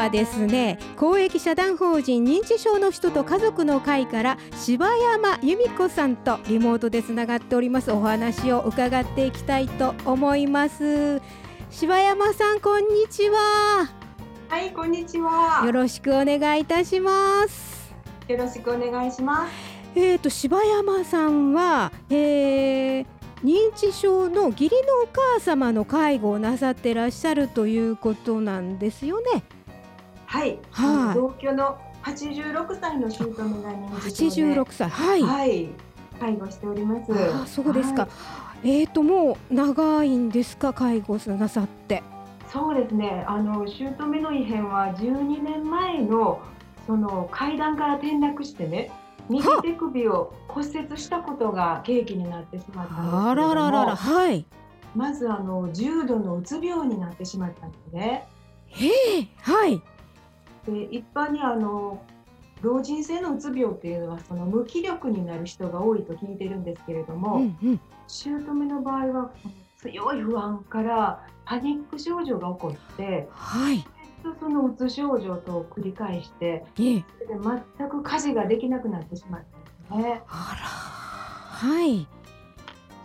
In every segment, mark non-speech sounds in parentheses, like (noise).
はですね公益社団法人認知症の人と家族の会から柴山由美子さんとリモートでつながっております。お話を伺っていきたいと思います。柴山さんこんにちは。はいこんにちは。よろしくお願いいたします。よろしくお願いします。えっ、ー、と柴山さんは、えー、認知症の義理のお母様の介護をなさってらっしゃるということなんですよね。はい、はい、同居の86歳の姑が認知症で86歳はい、はい、介護しております。あそうですか。はい、えっ、ー、ともう長いんですか？介護なさって。そうですね。あの姑の異変は12年前のその階段から転落してね。右手首を骨折したことが契機になってしまったんですあららららはいまずあの重度のうつ病になってしまったんですね。へえはいで一般にあの老人性のうつ病っていうのはその無気力になる人が多いと聞いてるんですけれども、うんうん、姑の場合は強い不安からパニック症状が起こって、はい、とそのうつ症状と繰り返して、それで全く家事ができなくなってしまったんですね。あらはい。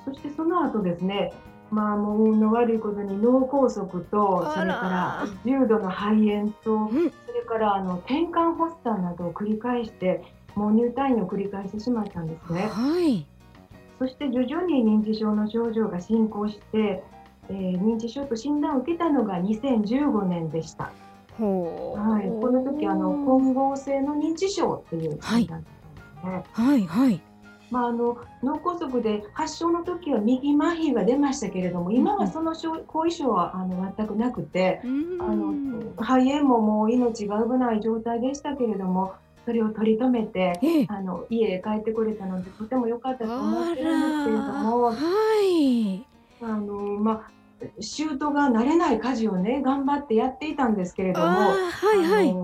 そしてその後ですね、まあもう運の悪いことに脳梗塞とそれから重度の肺炎と、それからあの転換発作などを繰り返してもう入退院を繰り返してしまったんですね。はい。そして徐々に認知症の症状が進行して、えー、認知症と診断を受けたのが2015年でした。はい、この時あの混合性の認知症っていう診断だったんですね。はい、はい、まあ、あの脳梗塞で発症の時は右麻痺が出ましたけれども今はその後遺症はあの全くなくて、あの肺炎ももう命が危ない状態でしたけれどもそれを取り留めて、あの家へ帰ってこれたのでとても良かったと思ってるんですけれども。はい。あのまあ舅が慣れない家事をね頑張ってやっていたんですけれども、はいはい、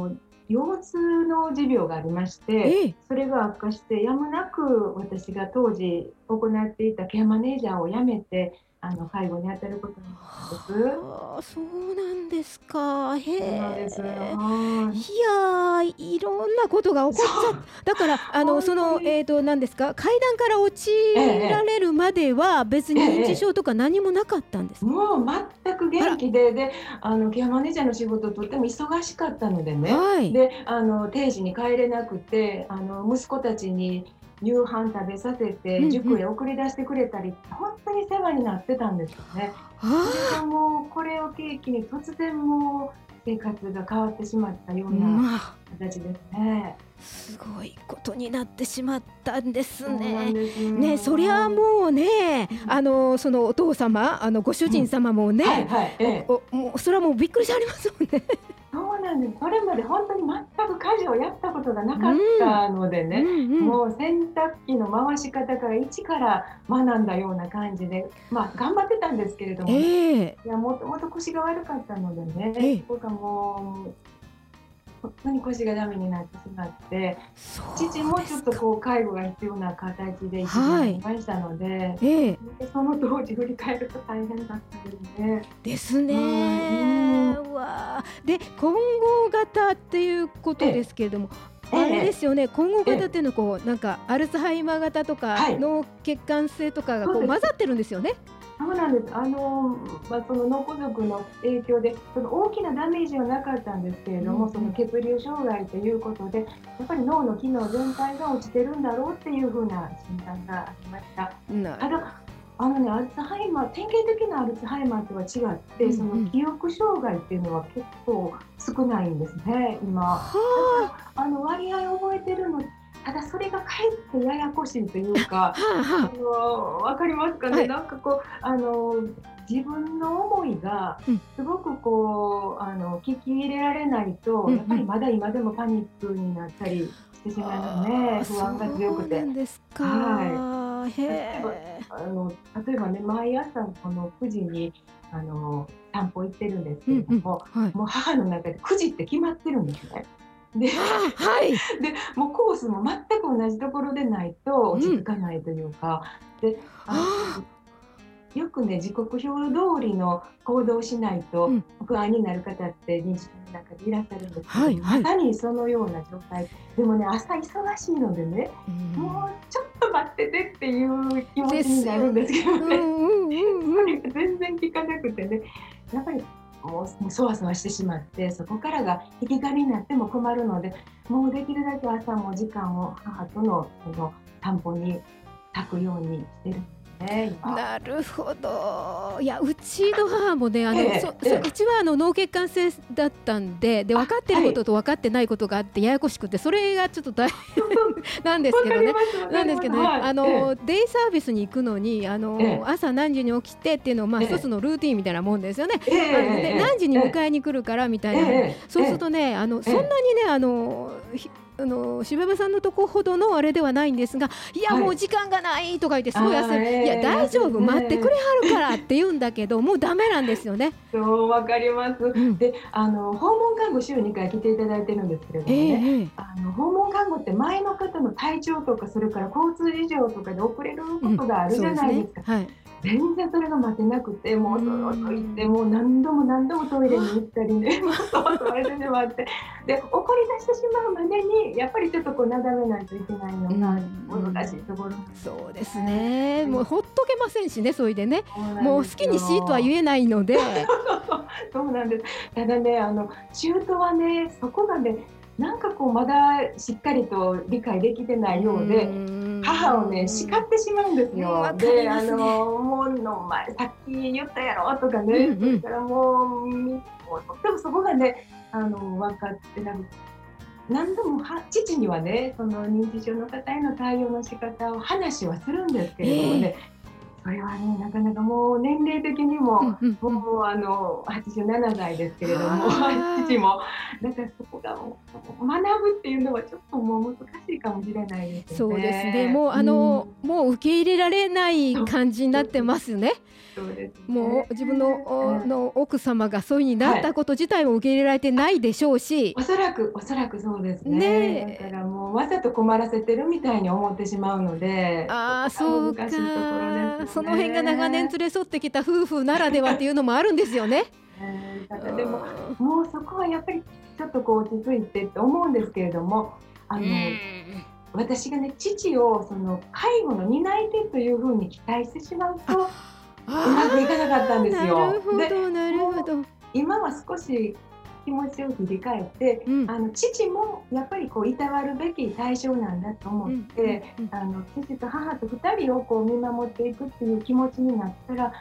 腰痛の持病がありまして、それが悪化してやむなく私が当時行っていたケアマネージャーを辞めてあの介護に当たることになったんです。あそうなんですか。へえ。いやいろんなことが起こっちゃだからあのそのえっ、ー、と何ですか？階段から落ちられるまでは別に認知症とか何もなかったんです。もう全く元気でであのケアマネージャーの仕事とっても忙しかったのでね。はい、であの定時に帰れなくてあの息子たちに夕飯食べさせて塾へ送り出してくれたり、うんうん、本当に世話になってたんですよね。それがもうこれを契機に突然もう生活が変わってしまったような形ですね。すごいことになってしまったんですね。ね、そりゃもうね、あのそのお父様、あのご主人様もね、うんはいはいええ、おもうそれはもうびっくりしてありますもんね。そうなんです。これまで本当に全く家事をやったことがなかったのでね、もう洗濯機の回し方から一から学んだような感じで、まあ頑張ってたんですけれども、ね、えー、いやもともと腰が悪かったのでね、えー、僕はもう本当に腰がダメになってしまって父もちょっとこう介護が必要な形で一時なりましたのではい。えー、その当時振り返ると大変だったですね。ですね。うん、わで混合型っていうことですけれども。えー、あれですよね、混合型っていうのはこうなんかアルツハイマー型とか脳血管性とかがこう混ざってるんですよね。そうなんです。あのまあその脳梗塞の影響でその大きなダメージはなかったんですけれども、うん、その血流障害ということでやっぱり脳の機能全体が落ちてるんだろうっていうふうな診断がありました。ただあのねアルツハイマー典型的なアルツハイマーとは違って、その記憶障害っていうのは結構少ないんですね今。あの割合覚えてるのただそれがかえってややこしいというか、(laughs) あのわかりますかね、はい、なんかこうあの自分の思いがすごくこうあの聞き入れられないと、うん、やっぱりまだ今でもパニックになったりしてしまいますね、不安が強くて。はい、あの例えばね毎朝この9時にあの散歩行ってるんですけれども、うんうん。はい、もう母の中で9時って決まってるんですね。で,はい、でもうコースも全く同じところでないと落ち着かないというか、うん、であよくね時刻表通りの行動をしないと不安になる方って認知の中でいらっしゃるんですけど、はいはい、まさにそのような状態。でもね朝忙しいのでね、うん、もうちょっと待っててっていう気持ちになるんですけどね、全然聞かなくてね。やっぱりもうそわそわしてしまってそこからが引き金になっても困るのでもうできるだけ朝も時間を母とのその散歩に咲くようにしてる。ね、なるほど。いやうちの母もねあの、えそそうちはあの脳血管性だったんでで分かってることと分かってないことがあってややこしくてそれがちょっと大変なんですけどね。(laughs) なんですけどね、はい、あの、デイサービスに行くのにあの、朝何時に起きてっていうのをまあ一つのルーティンみたいなもんですよね。で何時に迎えに来るからみたいな、そうするとねあのそんなにねあのあの柴山さんのとこほどのあれではないんですがいや、もう時間がないとか言ってすごい焦る、いや大丈夫、待ってくれはるからって言うんだけどもうだめなんですよね。そうわかります、うん、であの訪問看護週2回来ていただいてるんですけれどもね、えー、あの訪問看護って前の方の体調とかそれから交通事情とかで遅れることがあるじゃないですか。うん全然それが待てなくてもうそろそろ行ってもう何度も何度もトイレに行ったりねそれで待って。で怒り出してしまうまでにやっぱりちょっとこうなだめないといけないのが難しいところ、そうですね、もうほっとけませんしねそれでね。もう好きにしとは言えないので。(laughs) そうなんです。ただねあの中途はねそこがねなんかこうまだしっかりと理解できてないようで母をね叱ってしまうんですよ。であのもうの前さっき言ったやろとかね、うんうん、からもうもうとってもそこがねあの分かってなく何度もは父にはねその認知症の方への対応の仕方を話はするんですけれどもね、えーそれはねなかなかもう年齢的にも、うんうん、もうあの87歳ですけれども父もだからそこがもう学ぶっていうのはちょっともう難しいかもしれないですね。そうですね。もうあの、うん、もう受け入れられない感じになってますね。そうです、ね、もう自分の,、の奥様がそういうになったこと自体も受け入れられてないでしょうし、はい、おそらくおそらくそうですね。ねだからもうわざと困らせてるみたいに思ってしまうのでああそうかその辺が長年連れ添ってきた夫婦ならではっていうのもあるんですよね。えー、でももうそこはやっぱりちょっとこう落ち着いてって思うんですけれどもあの、私がね父をその介護の担い手というふうに期待してしまうと。うまくいかなかったんですよ。なるほどなるほど今は少し気持ちを振り返って、うん、あの父もやっぱりこういたわるべき対象なんだと思って、あの父と母と2人をこう見守っていくっていう気持ちになったら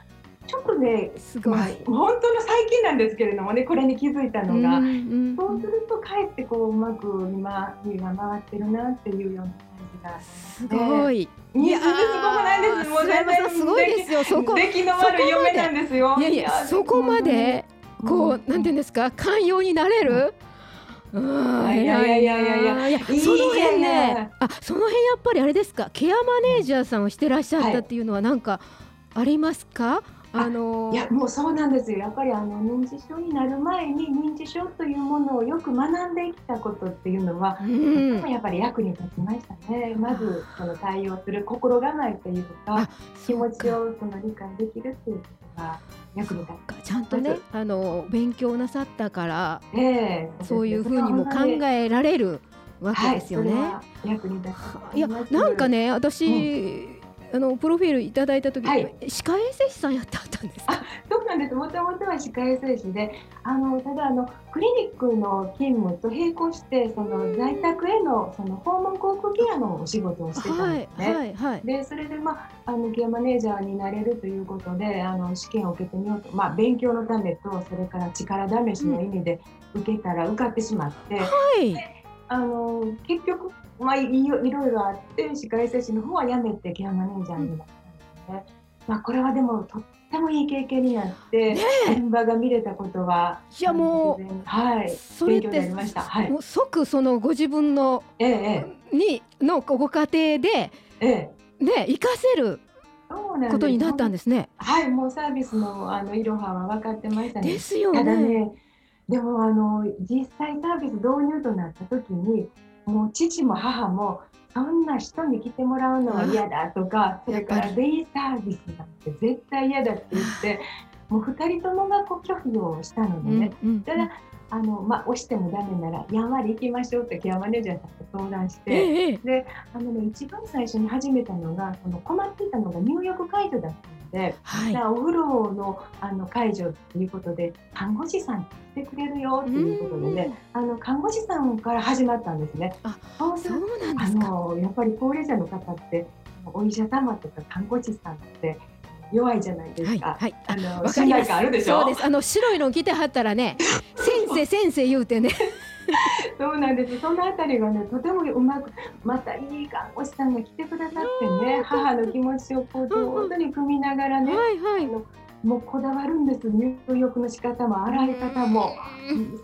ちょっとねすごい、まあ、本当の最近なんですけれどもねこれに気づいたのが、うんうん、そうするとかえってこううまく見回ってるなっていうようなすごい。いやすごくないです。もう全然すごいですよ。そこ出来の悪い嫁なんですよ。いやいやそこまで？こうなんていうんですか寛容になれる？うん、いやいやいやいやいや。その辺ねあその辺やっぱりあれですか？ケアマネージャーさんをしてらっしゃったっていうのはなんかありますか、あのー、いやもうそうなんですよ。やっぱりあの認知症になる前に認知症というものをよく学んできたことっていうのは、うん、やっぱり役に立ちましたね。まずその対応する心構えというか気持ちをその理解できるっていう。ことが役に立つちゃんとねあの勉強なさったから、えー、そういうふうにも考えられるわけですよね。はい、役に立ついやなんかね私、うんあのプロフィールいただいた時、はい、歯科衛生士さんやってあったんですか？そうなんです。もともとは歯科衛生士であのただあのクリニックの勤務と並行してその在宅へのその訪問航空ケアのお仕事をしてたんですね。はいはいはい、でそれで、まあ、あのケアマネージャーになれるということであの試験を受けてみようと、まあ、勉強のためとそれから力試しの意味で受けたら受かってしまって。うんはいあの結局、まあ、いいろいろあって歯科衛生士の方は辞めてケアマネージャーになったんですね。まあ、これはでもとってもいい経験になって、ね、現場が見れたことはいやもうはいそれってはい、もう即そのご自分の、ええ、にのご家庭で、ええ、ね生かせることになったんですね。はい、もうサービスのあのいろはは分かってましたね。ですよね。ただねでもあの実際サービス導入となった時にもう父も母もそんな人に来てもらうのは嫌だとかそれからデイサービスなんて絶対嫌だって言ってもう2人ともがこう拒否をしたのでね、うんうん、ただあの、まあ、押してもダメならやんわり行きましょうってケアマネージャーさんと相談して、ええ、であの、ね、一番最初に始めたのがその困っていたのが入浴介助だったので、はい、お風呂のあの介助ということで看護師さん来てくれるよっていうことでねあの看護師さんから始まったんですね。あそうなんですかあのやっぱり高齢者の方ってお医者様とか看護師さんって弱いじゃないですか。はい、はい、あの信頼感あるでしょ？そうです。あの白いの着てはったらね、(laughs) 先生先生言うてね。(laughs) そうなんです。そのあたりがね、とてもうまく、またいい看護師さんが来てくださってね、母の気持ちをこう上手に組みながらね、はいはい、もうこだわるんです。入浴の仕方も洗い方も、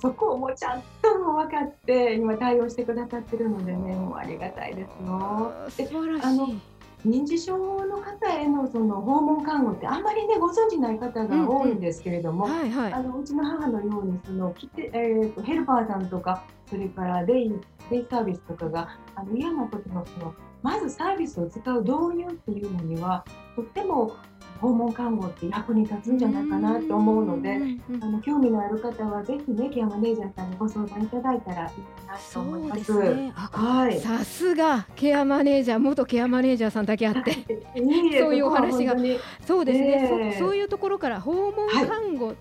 そこをもうちゃんとも分かって今対応してくださってるのでね、もうありがたいですよ。素晴らしい。認知症の方へのその訪問看護ってあんまりねご存じない方が多いんですけれども、あのうちの母のようにその来て、えーと、ヘルパーさんとかそれからデイデイサービスとかがあの嫌な時のそのまずサービスを使う導入っていうのにはとっても訪問看護って役に立つんじゃないかなと思うので、あの興味のある方はぜひねケアマネージャーさんにご相談いただいたらいいなと思います。ね、はい。さすがケアマネージャー元ケアマネージャーさんだけあって、(laughs) (laughs) そういうお話が。そうですね、そ。そういうところから訪問看護、はい。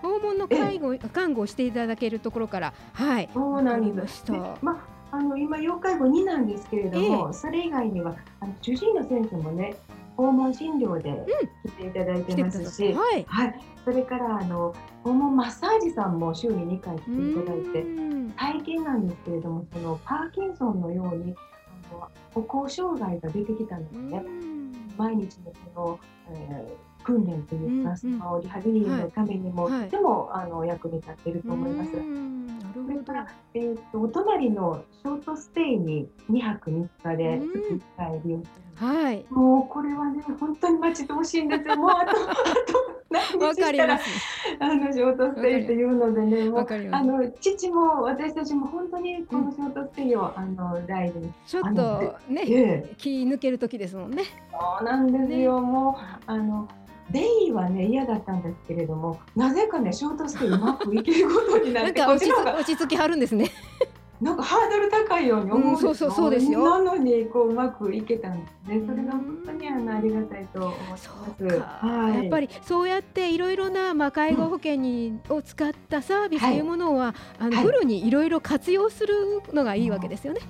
訪問の介護看護をしていただけるところからはいそうなんです。まああの今要介護2なんですけれども、えそれ以外にはあの主治医の先生もね訪問診療で来ていただいてますし、うん、はい、はい、それからあの訪問マッサージさんも週に2回来ていただいて体験なんですけれどもそのパーキンソンのようにあの歩行障害が出てきたんですね。毎日のその、えー、訓練というか、そのリハビリのためにも、とてもあの役に立っていると思います。それから、えーと、お隣のショートステイに2泊3日で月1回利用してはい、もうこれはね本当に待ち遠しいんですよ。(laughs) もうあとあと何日したらあのショートステイっていうのでね、もうあの父も私たちも本当にこのショートステイを、うん、あの大事にちょっとね、えー、気抜ける時ですもんね。そうなんですよ。ね、もうあの。デイはね嫌だったんですけれどもなぜかねショートステイうまくいけることになって (laughs) 落ち着きはるんですね。なんかハードル高いように思うんですよ、うん、そうそうですよ。なのにこううまくいけたんですね。それが本当にあのありがたいと思います、はい、やっぱりそうやっていろいろな、まあ、介護保険に、を使ったサービスというものは、はい、あのフルにいろいろ活用するのがいいわけですよね。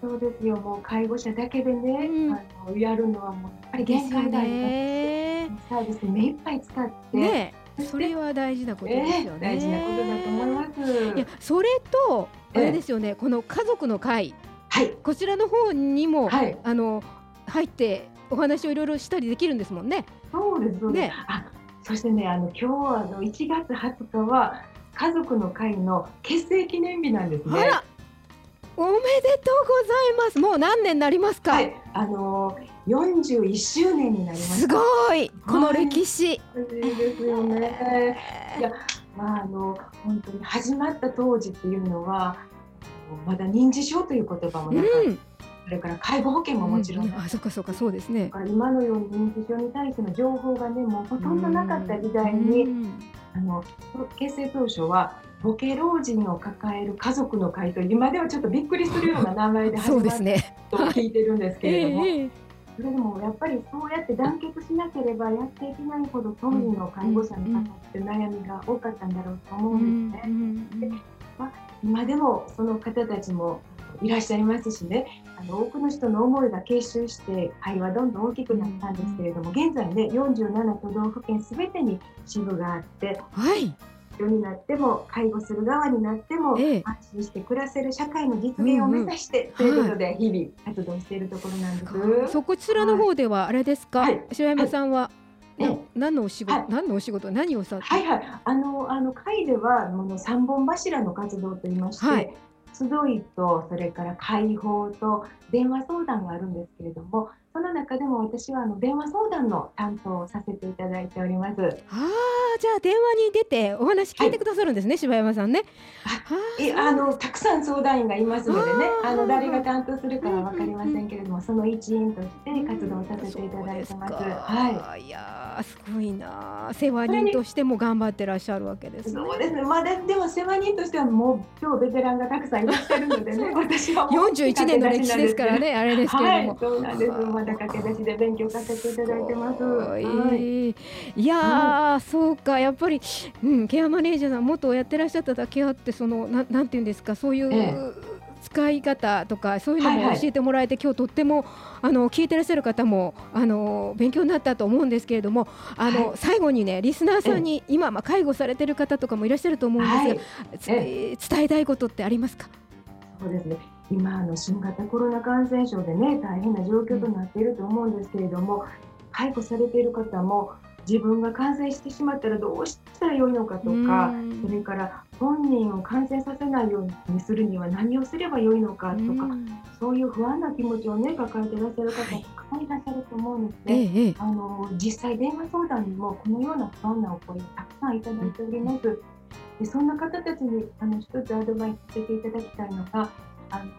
そうですよ。もう介護者だけでね、うん、あのやるのはもうやっぱり限界がありますサービス目いっぱい使って、ね、それは大事なことですよね、えー、大事なことだと思います。いやそれとあれですよね、この家族の会、はい、こちらの方にも、はい、あの入ってお話をいろいろしたりできるんですもんね。そうですね。あ、そしてね、あの今日はあの1月20日は家族の会の結成記念日なんですね。おめでとうございます。もう何年になりますか？はい、あの41周年になります。すごい、この歴史。はい、ですよね。いや、まあ、あの本当に始まった当時っていうのはまだ認知症という言葉もなかった、うん、それから介護保険ももちろん、うん、あそっかそっかそうですね今のように認知症に対しての情報がねもうほとんどなかった時代に、うん、あの結成当初はボケ老人を抱える家族の会と今ではちょっとびっくりするような名前で始まったと聞いてるんですけれども。(laughs) えーそれでもやっぱりそうやって団結しなければやっていけないほど当時の介護者の方って悩みが多かったんだろうと思うんですね。でまあ、今でもその方たちもいらっしゃいますしね。あの多くの人の思いが結集して会話どんどん大きくなったんですけれども現在ね47都道府県すべてに支部があって、はい、人になっても介護する側になっても、ええ、安心して暮らせる社会の実現を目指して、ということで日々活動しているところなんです。はい、そこちらの方ではあれですか、はい、白山さんは、はい、何のお仕事、はい、何のお仕事？何をさはいはい。あのあの会ではもの三本柱の活動といいまして、はい、集いとそれから解放と電話相談があるんですけれどもその中でも私はあの電話相談の担当をさせていただいております。ああ、じゃあ電話に出てお話聞いてくださるんですね、はい、柴山さんね。ああのたくさん相談員がいますのでね、あの誰が担当するかはわかりませんけれども、その一員として活動させていただいてます。はい。いやすごいな。世話人としても頑張ってらっしゃるわけです、ね、そうですね。まあででも世話人としてはもう超ベテランがたくさんいらっしゃるのでね、(laughs) 私は四十一年の歴史ですからね、あれですけれども。はい、そうなんです。まだ駆け出しで勉強させていただいてます。はい、いや、はい、そうかやっぱり、うん、ケアマネージャーさん元やってらっしゃっただけあってそのななんていうんですかそういう、ええ。使い方とかそういうのも教えてもらえて、はいはい、今日とってもあの聞いてらっしゃる方もあの勉強になったと思うんですけれどもあの、はい、最後にねリスナーさんに今、まあ、介護されてる方とかもいらっしゃると思うんですが、はい、伝えたいことってありますか？そうですね今あの新型コロナ感染症でね大変な状況となっていると思うんですけれども、介護されている方も自分が感染してしまったらどうしたらよいのかとか、それから本人を感染させないようにするには何をすればよいのかとか、そういう不安な気持ちをね抱えていらっしゃる方たくさんいらっしゃると思うんですね。ええ、あの実際電話相談にもこのような不安なお声たくさんいただいております。でそんな方たちにあの一つアドバイスさせていただきたいのがあの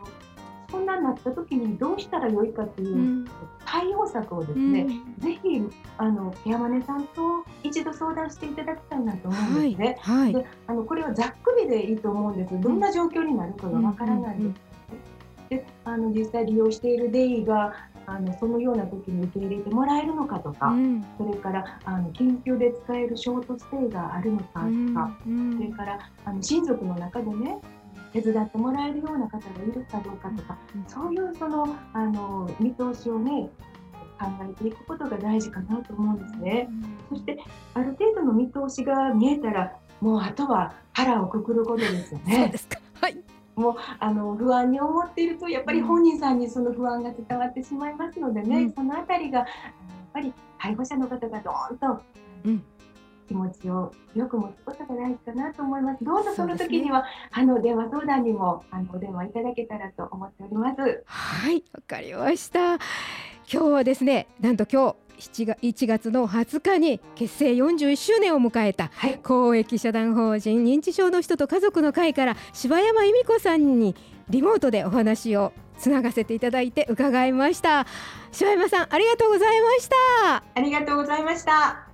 そんなになった時にどうしたらよいかという対応策をですね、うん、ぜひあのケアマネさんと一度相談していただきたいなと思うんですね。はい。はい、であのこれはざっくりでいいと思うんです。どんな状況になるかがわからないで。す。であの実際利用しているデイがあのそのような時に受け入れてもらえるのかとか、うん、それからあの緊急で使えるショートステイがあるのかとか、うん、それからあの親族の中でね手伝ってもらえるような方がいるかどうかとか、そういうそのあの見通しをね考えていくことが大事かなと思うんですね。そしてある程度の見通しが見えたらもうあとは腹をくくることですよね。はい。もうあの不安に思っているとやっぱり本人さんにその不安が伝わってしまいますのでね、うん、そのあたりがやっぱり介護者の方がどーんと、うん気持ちをよく持つことが大事かなと思います。どうぞその時には、ね、あの電話相談にもあのお電話いただけたらと思っております。はい、わかりました。今日はですね、なんと今日1月の20日に結成41周年を迎えた、はい、公益社団法人認知症の人と家族の会から柴山由美子さんにリモートでお話をつながせていただいて伺いました柴山さんありがとうございましたありがとうございました